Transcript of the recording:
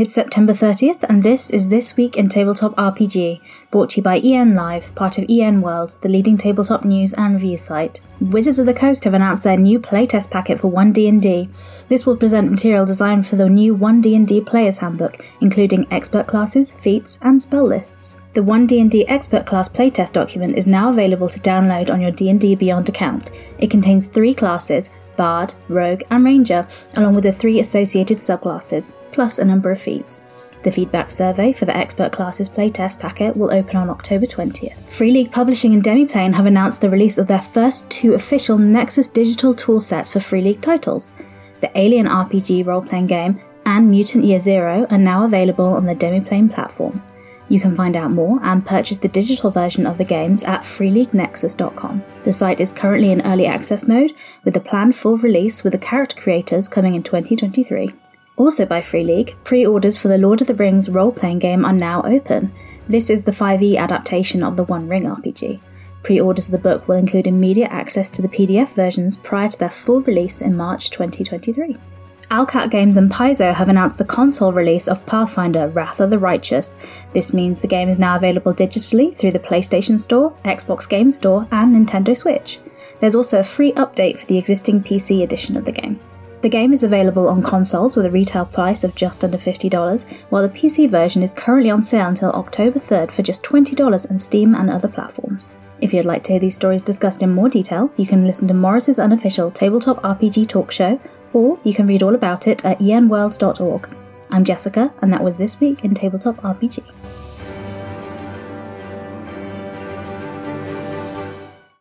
It's September 30th, and this is This Week in Tabletop RPG, brought to you by EN Live, part of EN World, the leading tabletop news and review site. Wizards of the Coast have announced their new playtest packet for 1D&D. This will present material designed for the new 1D&D Player's Handbook, including expert classes, feats, and spell lists. The 1D&D Expert Class playtest document is now available to download on your D&D Beyond account. It contains three classes, Bard, Rogue, and Ranger, along with the three associated subclasses, plus a number of feats. The feedback survey for the Expert Classes playtest packet will open on October 20th. Free League Publishing and Demiplane have announced the release of their first two official Nexus digital toolsets for Free League titles. The Alien RPG role playing game and Mutant Year Zero are now available on the Demiplane platform. You can find out more and purchase the digital version of the games at freeleaguenexus.com. The site is currently in early access mode with a planned full release with the character creators coming in 2023. Also by Free League, pre orders for the Lord of the Rings role playing game are now open. This is the 5e adaptation of the One Ring RPG. Pre orders of the book will include immediate access to the PDF versions prior to their full release in March 2023. Owlcat Games and Paizo have announced the console release of Pathfinder Wrath of the Righteous. This means the game is now available digitally through the PlayStation Store, Xbox Game Store, and Nintendo Switch. There's also a free update for the existing PC edition of the game. The game is available on consoles with a retail price of just under $50, while the PC version is currently on sale until October 3rd for just $20 on Steam and other platforms. If you'd like to hear these stories discussed in more detail, you can listen to Morrus's unofficial tabletop RPG talk show or you can read all about it at enworld.org. I'm Jessica, and that was this week in Tabletop RPG.